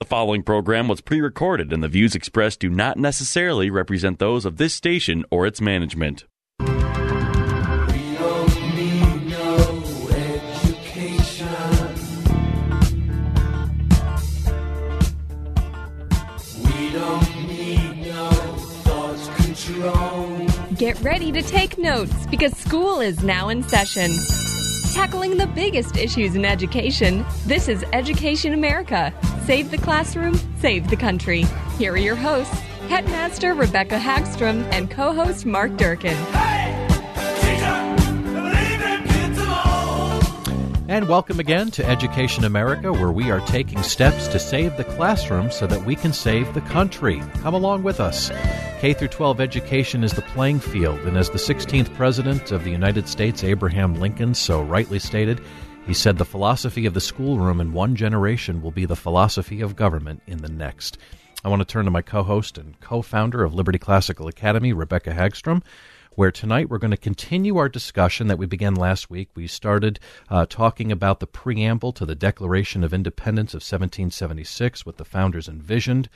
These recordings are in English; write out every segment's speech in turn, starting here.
The following program was pre recorded, and the views expressed do not necessarily represent those of this station or its management. We don't need no education. We don't need no sales control. Get ready to take notes because school is now in session. Tackling the biggest issues in education, this is Education America. Save the classroom, save the country. Here are your hosts, Headmaster Rebecca Hagstrom and co host Mark Durkin. And welcome again to Education America, where we are taking steps to save the classroom so that we can save the country. Come along with us. K through 12 education is the playing field, and as the 16th President of the United States, Abraham Lincoln, so rightly stated, he said the philosophy of the schoolroom in one generation will be the philosophy of government in the next. I want to turn to my co host and co founder of Liberty Classical Academy, Rebecca Hagstrom where tonight we're going to continue our discussion that we began last week. We started uh, talking about the preamble to the Declaration of Independence of 1776, what the founders envisioned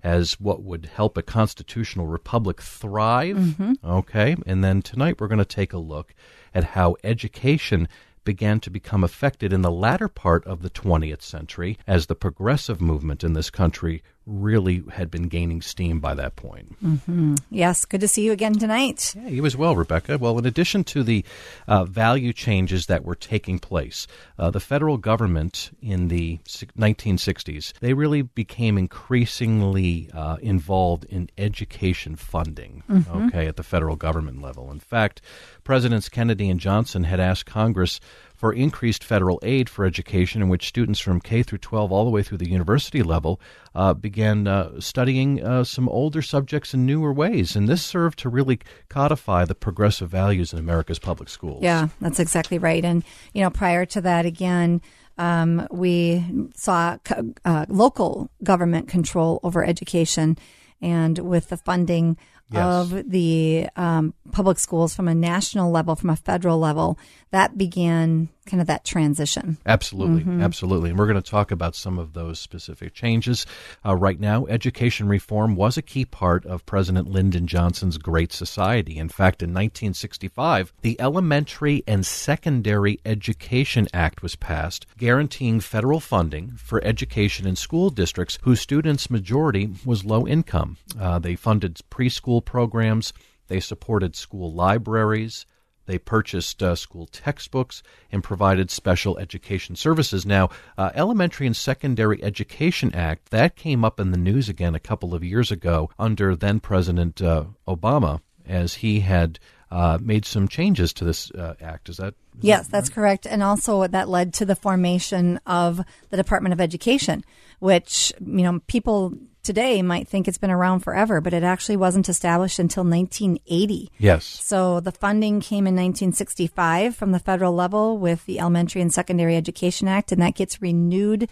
as what would help a constitutional republic thrive. Mm-hmm. Okay. And then tonight we're going to take a look at how education began to become affected in the latter part of the 20th century as the progressive movement in this country really had been gaining steam by that point. Mm-hmm. Yes, good to see you again tonight. Yeah, you as well, Rebecca. Well, in addition to the uh, value changes that were taking place, uh, the federal government in the 1960s they really became increasingly uh, involved in education funding. Mm-hmm. Okay, at the federal government level. In fact, Presidents Kennedy and Johnson had asked Congress for increased federal aid for education, in which students from K through 12 all the way through the university level uh, began uh, studying uh, some older subjects in newer ways. And this served to really codify the progressive values in America's public schools. Yeah, that's exactly right. And, you know, prior to that, again, um, we saw uh, local government control over education. And with the funding Yes. of the um, public schools from a national level, from a federal level, that began kind of that transition. Absolutely, Mhm. absolutely. And we're going to talk about some of those specific changes. Uh, right now, education reform was a key part of President Lyndon Johnson's Great Society. In fact, in 1965, the Elementary and Secondary Education Act was passed, guaranteeing federal funding for education in school districts whose students' majority was low income. Uh, they funded preschool programs, they supported school libraries. They purchased uh, school textbooks and provided special education services. Now, uh, Elementary and Secondary Education Act that came up in the news again a couple of years ago under then President uh, Obama, as he had uh, made some changes to this uh, act. Is that? is Yes, that that's correct. And also that led to the formation of the Department of Education, which, you know, people today might think it's been around forever, but it actually wasn't established until 1980. Yes. So the funding came in 1965 from the federal level with the Elementary and Secondary Education Act, and that gets renewed.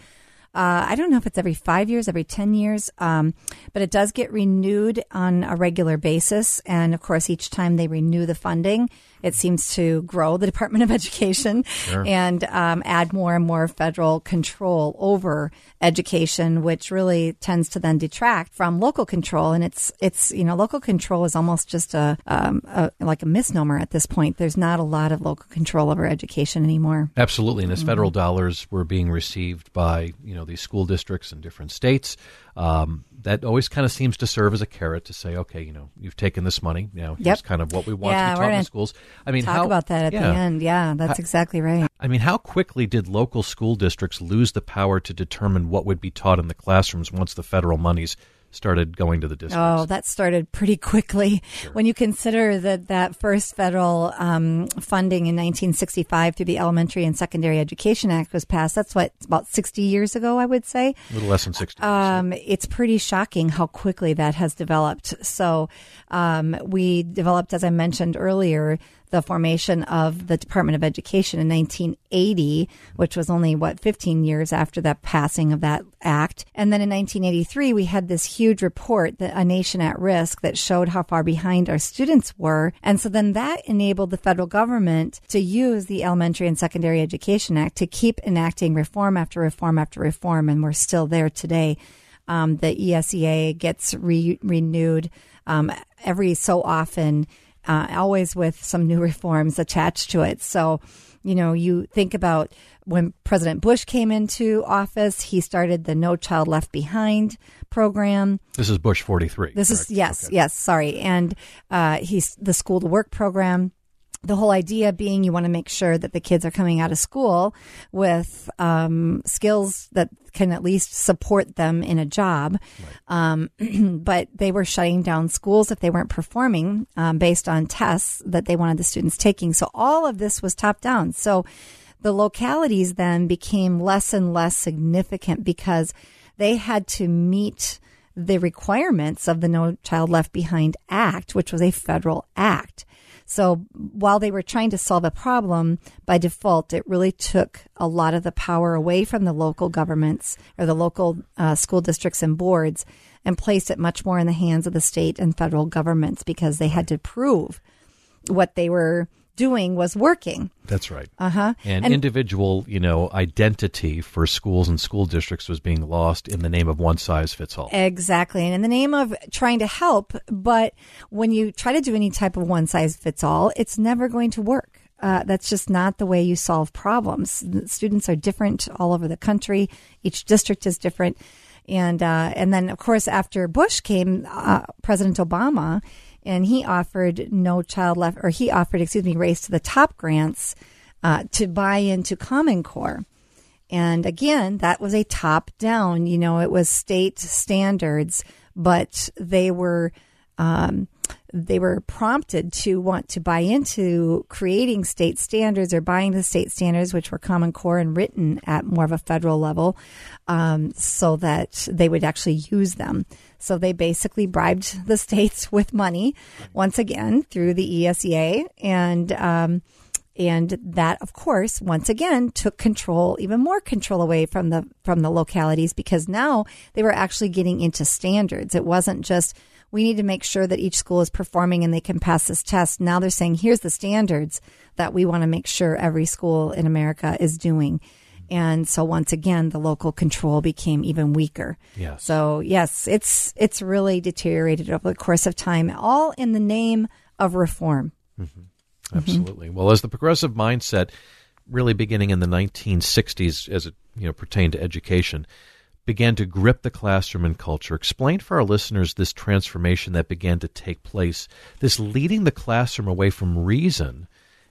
Uh, I don't know if it's every five years, every 10 years, um, but it does get renewed on a regular basis. And of course, each time they renew the funding, it seems to grow the Department of Education and um, add more and more federal control over education, which really tends to then detract from local control. And it's it's you know local control is almost just a, um, a like a misnomer at this point. There's not a lot of local control over education anymore. Absolutely, and as Mm-hmm. federal dollars were being received by you know these school districts in different states, um, that always kind of seems to serve as a carrot to say, okay, you know, you've taken this money, now here's Yep. kind of what we want Yeah, to be taught in schools. I mean, Talk how, about that at yeah. the end. Yeah, that's exactly right. I mean, how quickly did local school districts lose the power to determine what would be taught in the classrooms once the federal monies started going to the districts? Oh, that started pretty quickly. Sure. When you consider that that first federal um, funding in 1965 through the Elementary and Secondary Education Act was passed, that's what about 60 years ago, I would say. A little less than 60. Um, it's pretty shocking how quickly that has developed. So um, we developed, as I mentioned earlier, the formation of the Department of Education in 1980, which was only, what, 15 years after the passing of that act. And then in 1983, we had this huge report, A Nation at Risk, that showed how far behind our students were. And so then that enabled the federal government to use the Elementary and Secondary Education Act to keep enacting reform after reform after reform. And we're still there today. Um, the ESEA gets re- renewed um, every so often uh, always with some new reforms attached to it. So, you know, you think about when President Bush came into office, he started the No Child Left Behind program. This is Bush 43. This correct? is, yes, okay. yes, sorry. And uh, he's the School to Work program the whole idea being you want to make sure that the kids are coming out of school with um, skills that can at least support them in a job. Right. Um, but they were shutting down schools if they weren't performing um, based on tests that they wanted the students taking. So all of this was top down. So the localities then became less and less significant because they had to meet the requirements of the No Child Left Behind Act, which was a federal act. So while they were trying to solve a problem by default, it really took a lot of the power away from the local governments or the local uh, school districts and boards and placed it much more in the hands of the state and federal governments because they had to prove what they were doing was working. That's right. Uh huh. And, and, individual, you know, identity for schools and school districts was being lost in the name of one size fits all. Exactly. And in the name of trying to help, but when you try to do any type of one size fits all, it's never going to work. Uh, that's just not the way you solve problems. Students are different all over the country. Each district is different. And, uh, and then of course, after Bush came, uh, President Obama, and he offered no child left, or he offered, excuse me, race to the top grants uh, to buy into Common Core. And again, that was a top down, you know, it was state standards, but they were, um, they were prompted to want to buy into creating state standards or buying the state standards, which were Common Core and written at more of a federal level, um, so that they would actually use them. So they basically bribed the states with money once again through the ESEA and, um, and that of course once again took control even more control away from the from the localities because now they were actually getting into standards it wasn't just we need to make sure that each school is performing and they can pass this test. Now they're saying here's the standards that we want to make sure every school in america is doing. And so once again the local control became even weaker. Yes. So yes it's it's really deteriorated over the course of time all in the name of reform. Mm-hmm. absolutely. Mm-hmm. well as the progressive mindset really beginning in the 1960s as it you know pertained to education began to grip the classroom and culture. Explain for our listeners this transformation that began to take place, this leading the classroom away from reason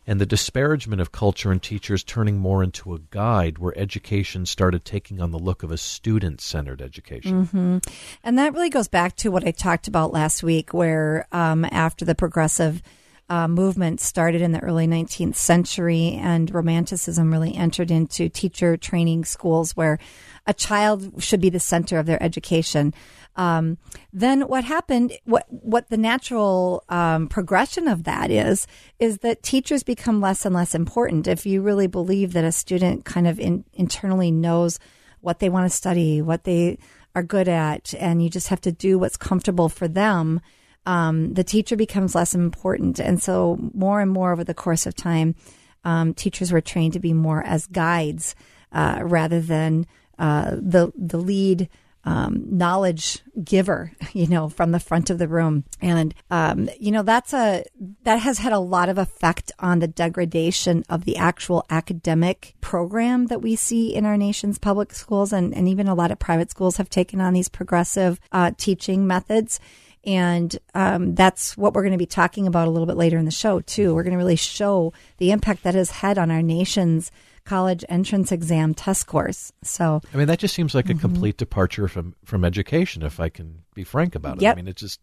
and the disparagement of culture and teachers turning more into a guide where education started taking on the look of a student centered education. Mm-hmm. And that really goes back to what I talked about last week, where um, after the progressive uh, movement started in the early 19th century and romanticism really entered into teacher training schools where a child should be the center of their education. Um, then what happened, what, what the natural um, progression of that is, is that teachers become less and less important. If you really believe that a student kind of in, internally knows what they want to study, what they are good at, and you just have to do what's comfortable for them, um, the teacher becomes less important. And so, more and more over the course of time, um, teachers were trained to be more as guides uh, rather than uh, the the lead um, knowledge giver, you know, from the front of the room. And, um, you know, that's a, that has had a lot of effect on the degradation of the actual academic program that we see in our nation's public schools. And, and even a lot of private schools have taken on these progressive uh, teaching methods. And um, that's what we're going to be talking about a little bit later in the show, too. We're going to really show the impact that has had on our nation's college entrance exam test scores. So, I mean, that just seems like a complete departure from, from education, if I can be frank about it. Yep. I mean, it just,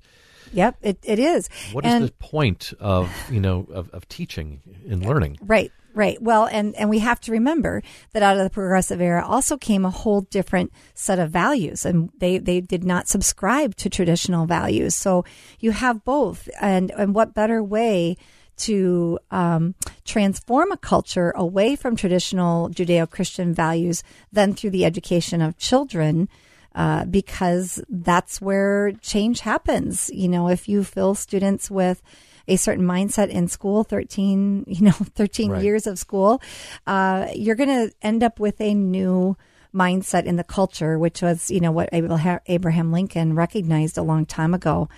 yep, it, it is. what is and, the point of, you know, of, of teaching and learning? Right, right. Well, and, and we have to remember that out of the progressive era also came a whole different set of values, and they, they did not subscribe to traditional values. So you have both, and and what better way to um, transform a culture away from traditional Judeo-Christian values than through the education of children? Uh, because that's where change happens. You know, if you fill students with a certain mindset in school, 13, you know, 13 Right. years of school, uh, you're going to end up with a new mindset in the culture, which was, you know, what Abraham, Abraham Lincoln recognized a long time ago.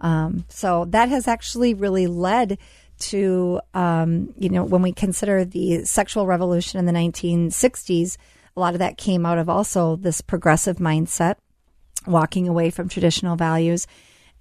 Um, so that has actually really led to, um, you know, when we consider the sexual revolution in the 1960s, a lot of that came out of also this progressive mindset, walking away from traditional values.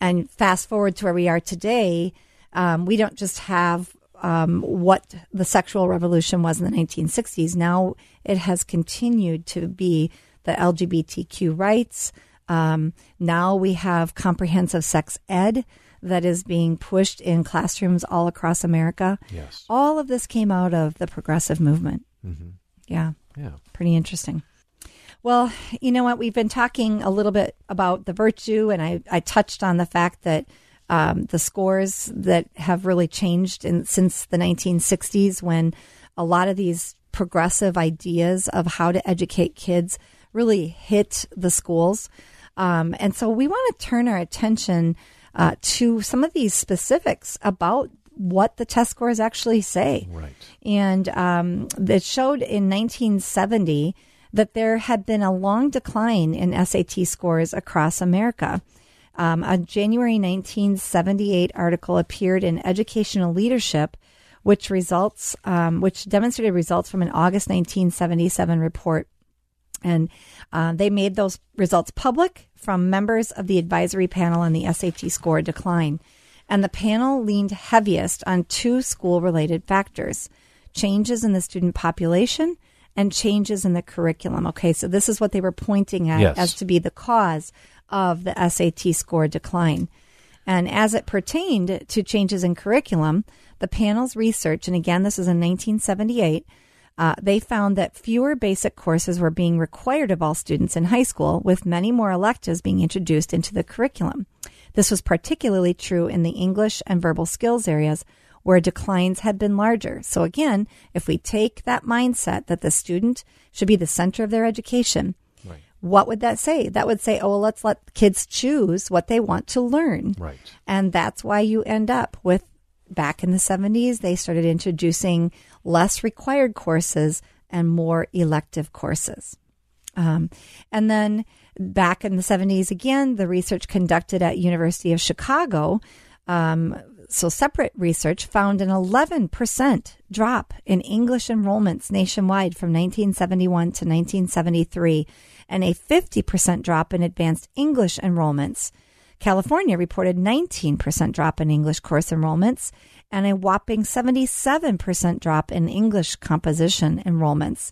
And fast forward to where we are today, um, we don't just have um, what the sexual revolution was in the 1960s. Now it has continued to be the LGBTQ rights. Um, now we have comprehensive sex ed that is being pushed in classrooms all across America. Yes. All of this came out of the progressive movement. Yeah Yeah. pretty interesting. Well, you know what? We've been talking a little bit about the virtue, and I, I touched on the fact that um, the scores that have really changed in, since the 1960s when a lot of these progressive ideas of how to educate kids really hit the schools. Um, and so we want to turn our attention uh, to some of these specifics about what the test scores actually say. Right. And um, it showed in 1970 that there had been a long decline in SAT scores across America. Um, a January 1978 article appeared in Educational Leadership, which results, um, which demonstrated results from an August 1977 report and uh, they made those results public from members of the advisory panel on the SAT score decline. And the panel leaned heaviest on two school related factors changes in the student population and changes in the curriculum. Okay, so this is what they were pointing at Yes. as to be the cause of the SAT score decline. And as it pertained to changes in curriculum, the panel's research, and again, this is in 1978, uh, they found that fewer basic courses were being required of all students in high school, with many more electives being introduced into the curriculum. This was particularly true in the English and verbal skills areas where declines had been larger. So again, if we take that mindset that the student should be the center of their education, what would that say? That would say, oh, well, let's let kids choose what they want to learn. Right. And that's why you end up with back in the 70s, they started introducing less required courses and more elective courses. Um, and then back in the 70s again, the research conducted at University of Chicago, um, so separate research found an 11% drop in English enrollments nationwide from 1971 to 1973 and a 50% drop in advanced English enrollments. California reported 19% drop in English course enrollments and a whopping 77% drop in English composition enrollments.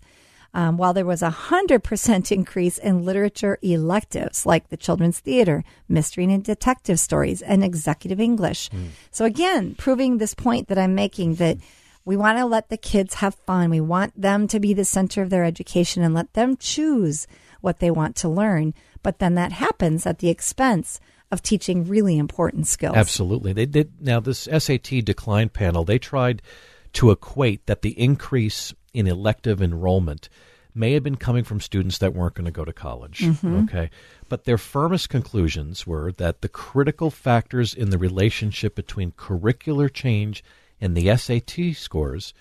Um, while there was a 100% increase in literature electives like the children's theater, mystery and detective stories, and executive English. So, again, proving this point that I'm making that we want to let the kids have fun. We want them to be the center of their education and let them choose what they want to learn. But then that happens at the expense of teaching really important skills. Absolutely. They did. Now, this SAT decline panel, they tried to equate that the increase in elective enrollment may have been coming from students that weren't going to go to college. Mm-hmm. Okay. But their firmest conclusions were that the critical factors in the relationship between curricular change and the SAT scores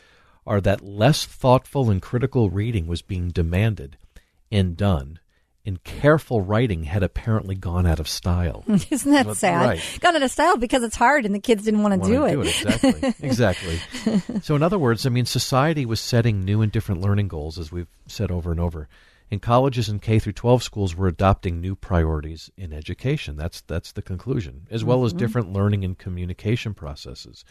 are that less thoughtful and critical reading was being demanded and done, and careful writing had apparently gone out of style. Isn't that Well, sad? right. Got out of style because it's hard and the kids didn't want to do it. do it. Exactly. exactly. So, in other words, I mean, society was setting new and different learning goals, as we've said over and over. And colleges and K through 12 schools were adopting new priorities in education. That's that's the conclusion, as well as mm-hmm. different learning and communication processes.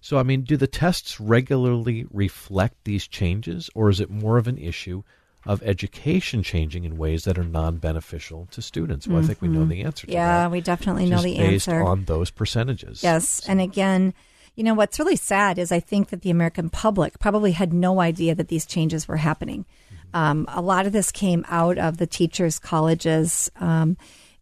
So, I mean, do the tests regularly reflect these changes, or is it more of an issue of education changing in ways that are non-beneficial to students? Well, I think we know the answer to that. Yeah, that. we definitely know the based answer. on those percentages. Yes. And again, you know, what's really sad is I think that the American public probably had no idea that these changes were happening. Um, a lot of this came out of the teachers' colleges. Um,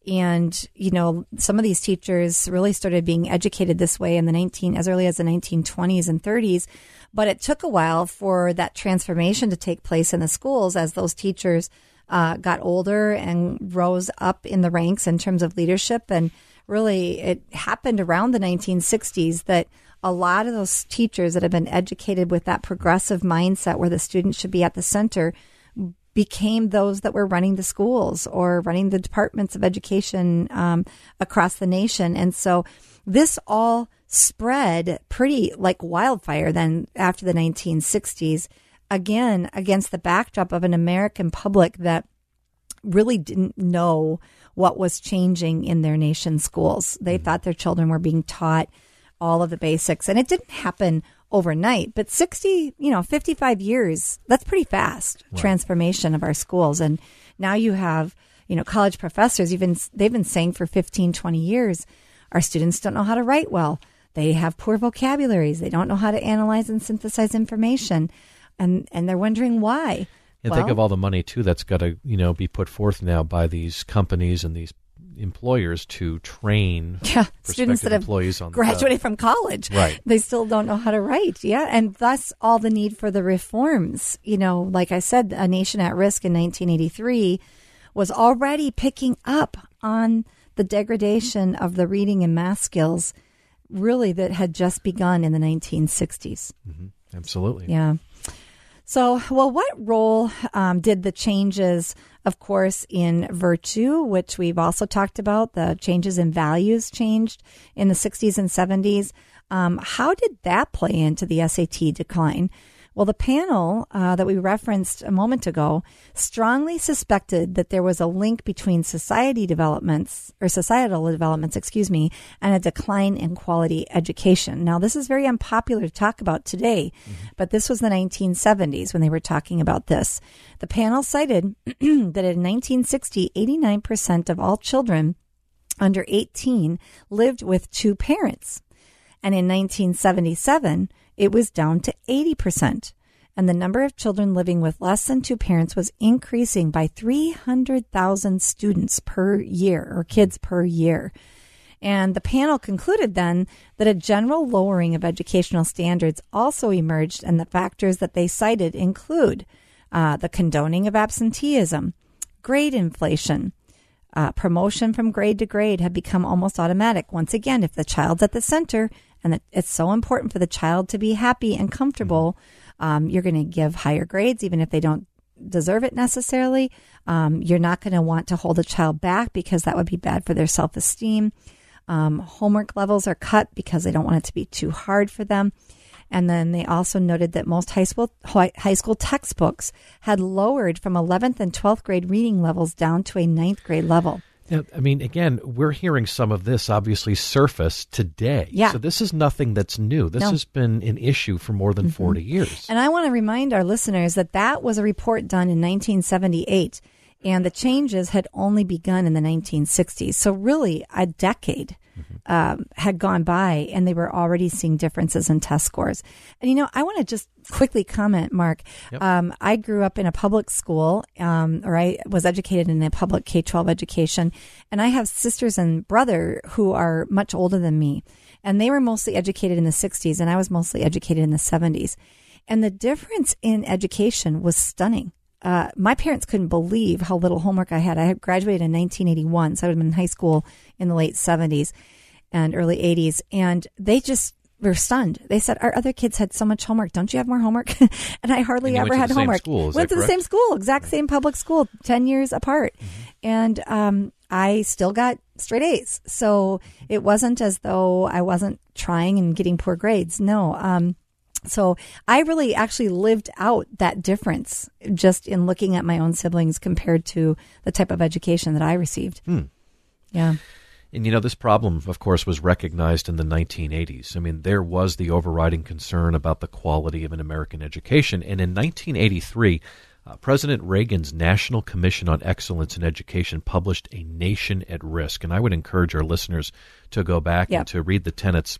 and, you know, some of these teachers really started being educated this way in the 19, as early as the 1920s and 30s. But it took a while for that transformation to take place in the schools as those teachers uh, got older and rose up in the ranks in terms of leadership. And really, it happened around the 1960s that a lot of those teachers that have been educated with that progressive mindset where the student should be at the center became those that were running the schools or running the departments of education um, across the nation. And so this all spread pretty like wildfire then after the 1960s, again, against the backdrop of an American public that really didn't know what was changing in their nation's schools. They mm-hmm. thought their children were being taught all of the basics and it didn't happen overnight, but 60, you know, 55 years, that's pretty fast transformation of our schools. And now you have, you know, college professors, even they've been saying for 15, 20 years, our students don't know how to write well. They have poor vocabularies. They don't know how to analyze and synthesize information. And, and they're wondering why. And think of all the money too that's got to you know be put forth now by these companies and these employers to train Yeah, students that have employees on graduated from college. Right. They still don't know how to write. Yeah. And thus all the need for the reforms. You know, like I said, A Nation at Risk in 1983 was already picking up on the degradation of the reading and math skills, really, that had just begun in the 1960s. Absolutely. Yeah. So, well, what role um, did the changes, of course, in virtue, which we've also talked about, the changes in values changed in the 60s and 70s? Um, how did that play into the SAT decline? Well, the panel uh, that we referenced a moment ago strongly suspected that there was a link between society developments or societal developments, excuse me, and a decline in quality education. Now, this is very unpopular to talk about today, but this was the 1970s when they were talking about this. The panel cited that in 1960, 89% of all children under 18 lived with two parents. And in 1977, it was down to 80%. And the number of children living with less than two parents was increasing by 300,000 students per year or kids per year. And the panel concluded then that a general lowering of educational standards also emerged, and the factors that they cited include uh, the condoning of absenteeism, grade inflation, uh, promotion from grade to grade had become almost automatic. Once again, if the child's at the center and it's so important for the child to be happy and comfortable, um, you're going to give higher grades, even if they don't deserve it necessarily. Um, you're not going to want to hold a child back because that would be bad for their self esteem. Um, homework levels are cut because they don't want it to be too hard for them. And then they also noted that most high school high school textbooks had lowered from 11th and 12th grade reading levels down to a ninth grade level. Now, I mean, again, we're hearing some of this obviously surface today. Yeah. So this is nothing that's new. This No. has been an issue for more than 40 years. And I want to remind our listeners that that was a report done in 1978, and the changes had only begun in the 1960s. So, really, a decade um, had gone by, and they were already seeing differences in test scores. And, you know, I want to just quickly comment, Mark. Um, I grew up in a public school, um, or I was educated in a public K 12 education, and I have sisters and brother who are much older than me. And they were mostly educated in the 60s, and I was mostly educated in the 70s. And the difference in education was stunning. Uh, my parents couldn't believe how little homework I had. I had graduated in 1981, so I would have been in high school in the late 70s and early 80s. And they just were stunned. They said, Our other kids had so much homework. Don't you have more homework? and I hardly And ever had homework. school, went to the same school, exact same public school, 10 years apart. And um, I still got straight A's. So it wasn't as though I wasn't trying and getting poor grades. No. Um, So I really actually lived out that difference just in looking at my own siblings compared to the type of education that I received. Hmm. Yeah. And you know, this problem, of course, was recognized in the 1980s. I mean, there was the overriding concern about the quality of an American education. And in 1983, uh, President Reagan's National Commission on Excellence in Education published A Nation at Risk. And I would encourage our listeners to go back Yep. and to read the tenets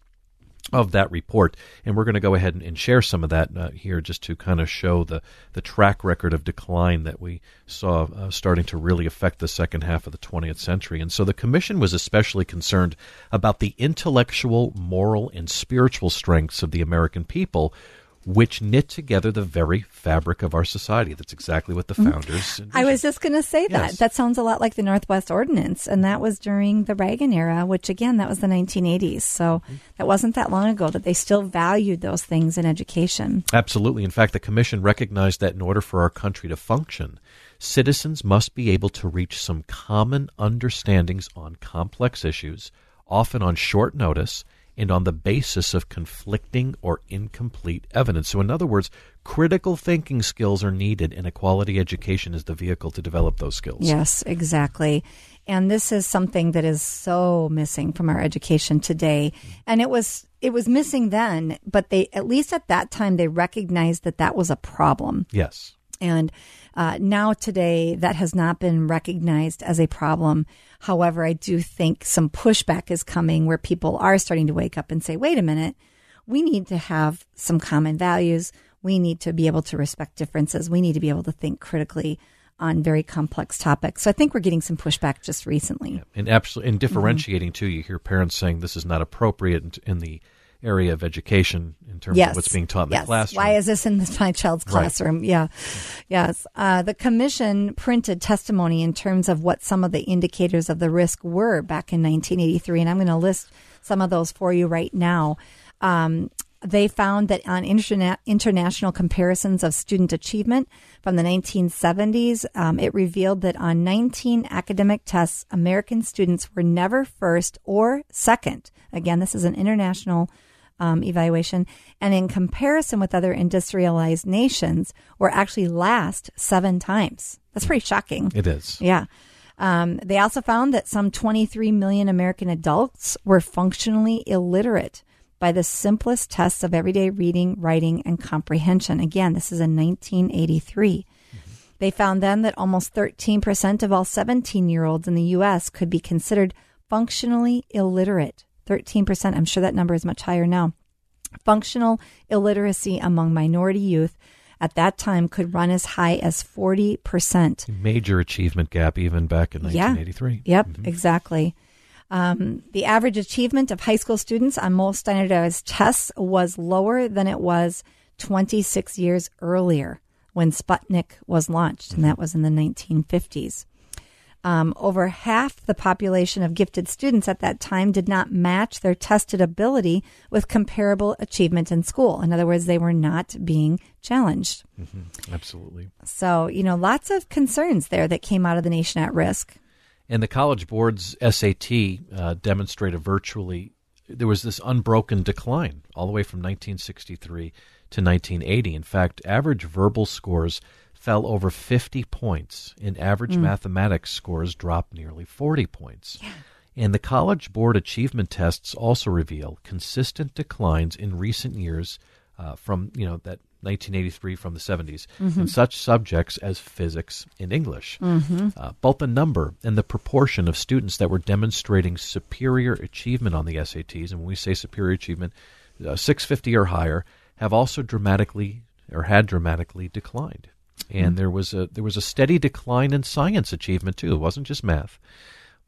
of that report. And we're going to go ahead and, and share some of that uh, here just to kind of show the, the track record of decline that we saw uh, starting to really affect the second half of the 20th century. And so the commission was especially concerned about the intellectual, moral, and spiritual strengths of the American people. Which knit together the very fabric of our society. That's exactly what the founders. Mm-hmm. I was just going to say that. Yes. That sounds a lot like the Northwest Ordinance, and that was during the Reagan era, which again, that was the 1980s. So Mm-hmm. that wasn't that long ago that they still valued those things in education. Absolutely. In fact, the Commission recognized that in order for our country to function, citizens must be able to reach some common understandings on complex issues, often on short notice, and on the basis of conflicting or incomplete evidence. So, in other words, critical thinking skills are needed, and a quality education is the vehicle to develop those skills. Yes, exactly. And this is something that is so missing from our education today. And it was it was missing then, but they at least at that time they recognized that that was a problem. Yes. And uh, now today, that has not been recognized as a problem. However, I do think some pushback is coming where people are starting to wake up and say, wait a minute, we need to have some common values. We need to be able to respect differences. We need to be able to think critically on very complex topics. So I think we're getting some pushback just recently. And absolutely, in differentiating too, you hear parents saying this is not appropriate in the area of education in terms yes. of what's being taught in yes. the classroom. Why is this in this, my child's Right. classroom? Yeah. Yes. Uh, the commission printed testimony in terms of what some of the indicators of the risk were back in 1983. And I'm going to list some of those for you right now. Um, they found that on interna- international comparisons of student achievement from the 1970s, um, it revealed that on 19 academic tests, American students were never first or second. Again, this is an international um, evaluation, and in comparison with other industrialized nations, were actually last seven times. That's pretty shocking. it is. Yeah. Um, they also found that some 23 million American adults were functionally illiterate by the simplest tests of everyday reading, writing, and comprehension. Again, this is in 1983. They found then that almost 13% of all 17 year olds in the U.S. could be considered functionally illiterate. 13%. I'm sure that number is much higher now. Functional illiteracy among minority youth at that time could run as high as 40%. Major achievement gap even back in Yeah. 1983. Yep, exactly. Um, the average achievement of high school students on most standardized tests was lower than it was 26 years earlier when Sputnik was launched, and that was in the 1950s. Um, over half the population of gifted students at that time did not match their tested ability with comparable achievement in school. In other words, they were not being challenged. Absolutely. So, you know, lots of concerns there that came out of the nation at risk. And the College Board's SAT uh, demonstrated virtually there was this unbroken decline all the way from 1963 to 1980. In fact, average verbal scores fell over 50 points, and average mathematics scores dropped nearly 40 points. And the College Board achievement tests also reveal consistent declines in recent years uh, from you know that 1983 from the 70s in such subjects as physics and English. Uh, both the number and the proportion of students that were demonstrating superior achievement on the SATs, and when we say superior achievement, uh, 650 or higher, have also dramatically or had dramatically declined. And there was a there was a steady decline in science achievement too. It wasn't just math.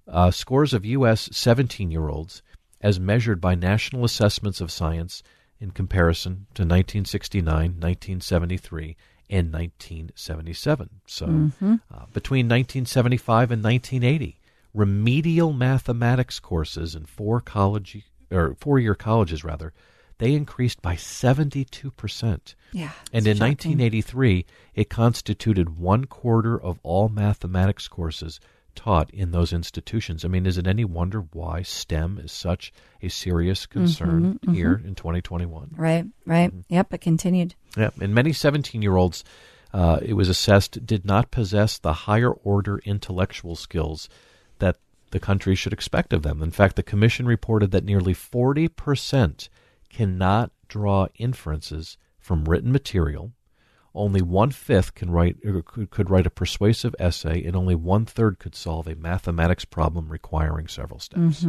Uh, scores of U.S. 17 year olds, as measured by national assessments of science, in comparison to 1969, 1973, and 1977. So uh, between 1975 and 1980, remedial mathematics courses in four college or four year colleges rather, they increased by 72 percent. Yeah. And in shocking. 1983, it constituted one quarter of all mathematics courses taught in those institutions. I mean, is it any wonder why STEM is such a serious concern Mm-hmm, here in 2021? Right, right. Mm-hmm. Yep, it continued. Yeah, and many 17 year olds, uh, it was assessed, did not possess the higher order intellectual skills that the country should expect of them. In fact, the commission reported that nearly 40% cannot draw inferences from written material. Only one fifth can write could, could write a persuasive essay, and only one third could solve a mathematics problem requiring several steps.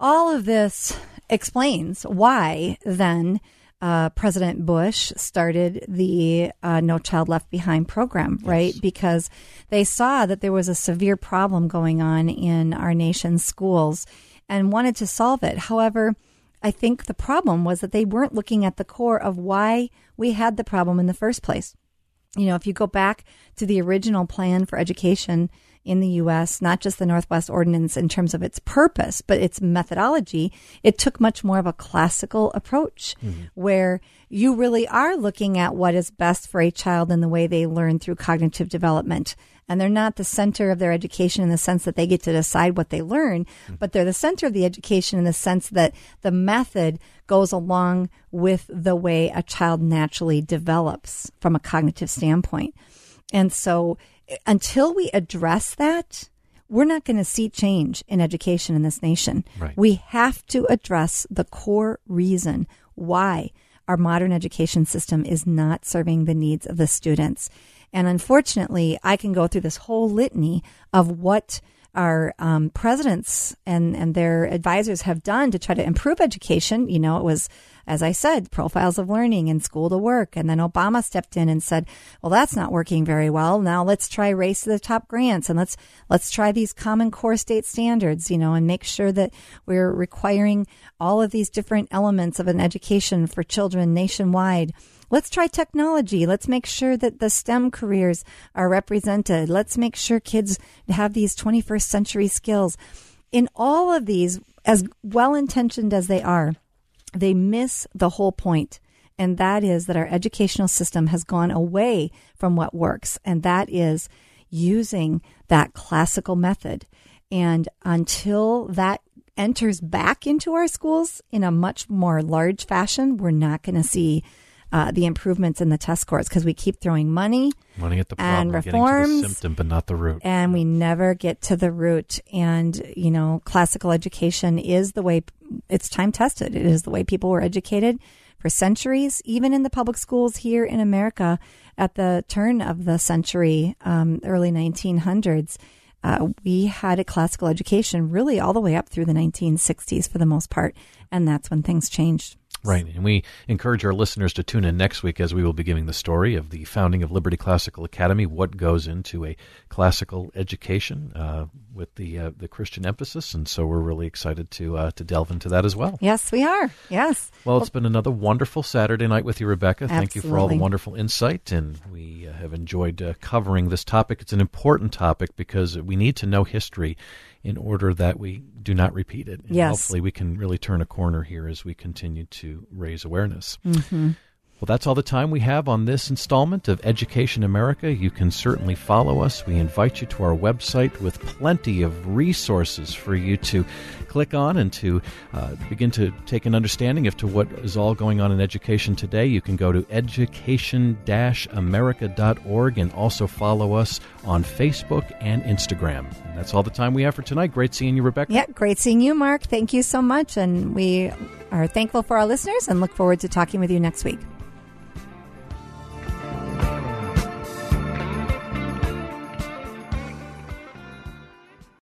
All of this explains why then uh, President Bush started the uh, No Child Left Behind program, right? Because they saw that there was a severe problem going on in our nation's schools and wanted to solve it. However, I think the problem was that they weren't looking at the core of why we had the problem in the first place. You know, if you go back to the original plan for education in the U.S., not just the Northwest Ordinance in terms of its purpose, but its methodology, it took much more of a classical approach mm-hmm. where you really are looking at what is best for a child in the way they learn through cognitive development. And they're not the center of their education in the sense that they get to decide what they learn, hmm. but they're the center of the education in the sense that the method goes along with the way a child naturally develops from a cognitive standpoint. And so until we address that, we're not going to see change in education in this nation. Right. We have to address the core reason why our modern education system is not serving the needs of the students. And unfortunately, I can go through this whole litany of what our um, presidents and, and their advisors have done to try to improve education. You know, it was, as I said, profiles of learning and school to work. And then Obama stepped in and said, well, that's not working very well. Now let's try race to the top grants and let's, let's try these common core state standards, you know, and make sure that we're requiring all of these different elements of an education for children nationwide. Let's try technology. Let's make sure that the STEM careers are represented. Let's make sure kids have these 21st century skills. In all of these, as well intentioned as they are, they miss the whole point. And that is that our educational system has gone away from what works. And that is using that classical method. And until that enters back into our schools in a much more large fashion, we're not going to see uh, the improvements in the test scores because we keep throwing money Money at the And problem, getting to reforms. the symptom, but not the root. and we never get to the root. And, you know, classical education is the way it's time tested. It is the way people were educated for centuries, even in the public schools here in America at the turn of the century, um, early 1900s. Uh, we had a classical education really all the way up through the 1960s for the most part. And that's when things changed. Right. And we encourage our listeners to tune in next week as we will be giving the story of the founding of Liberty Classical Academy, what goes into a classical education uh, with the uh, the Christian emphasis. And so we're really excited to uh, to delve into that as well. Yes, we are. Yes. Well, it's been another wonderful Saturday night with you, Rebecca. Thank you for all the wonderful insight, and we uh, have enjoyed uh, covering this topic. It's an important topic because we need to know history in order that we do not repeat it. And Yes. Hopefully, we can really turn a corner here as we continue to raise awareness. Mm-hmm. Well, that's all the time we have on this installment of Education America. You can certainly follow us. We invite you to our website with plenty of resources for you to click on and to uh, begin to take an understanding of to what is all going on in education today. You can go to education-america.org and also follow us on Facebook and Instagram. And that's all the time we have for tonight. Great seeing you, Rebecca. Yeah, great seeing you, Mark. Thank you so much. And we are thankful for our listeners and look forward to talking with you next week.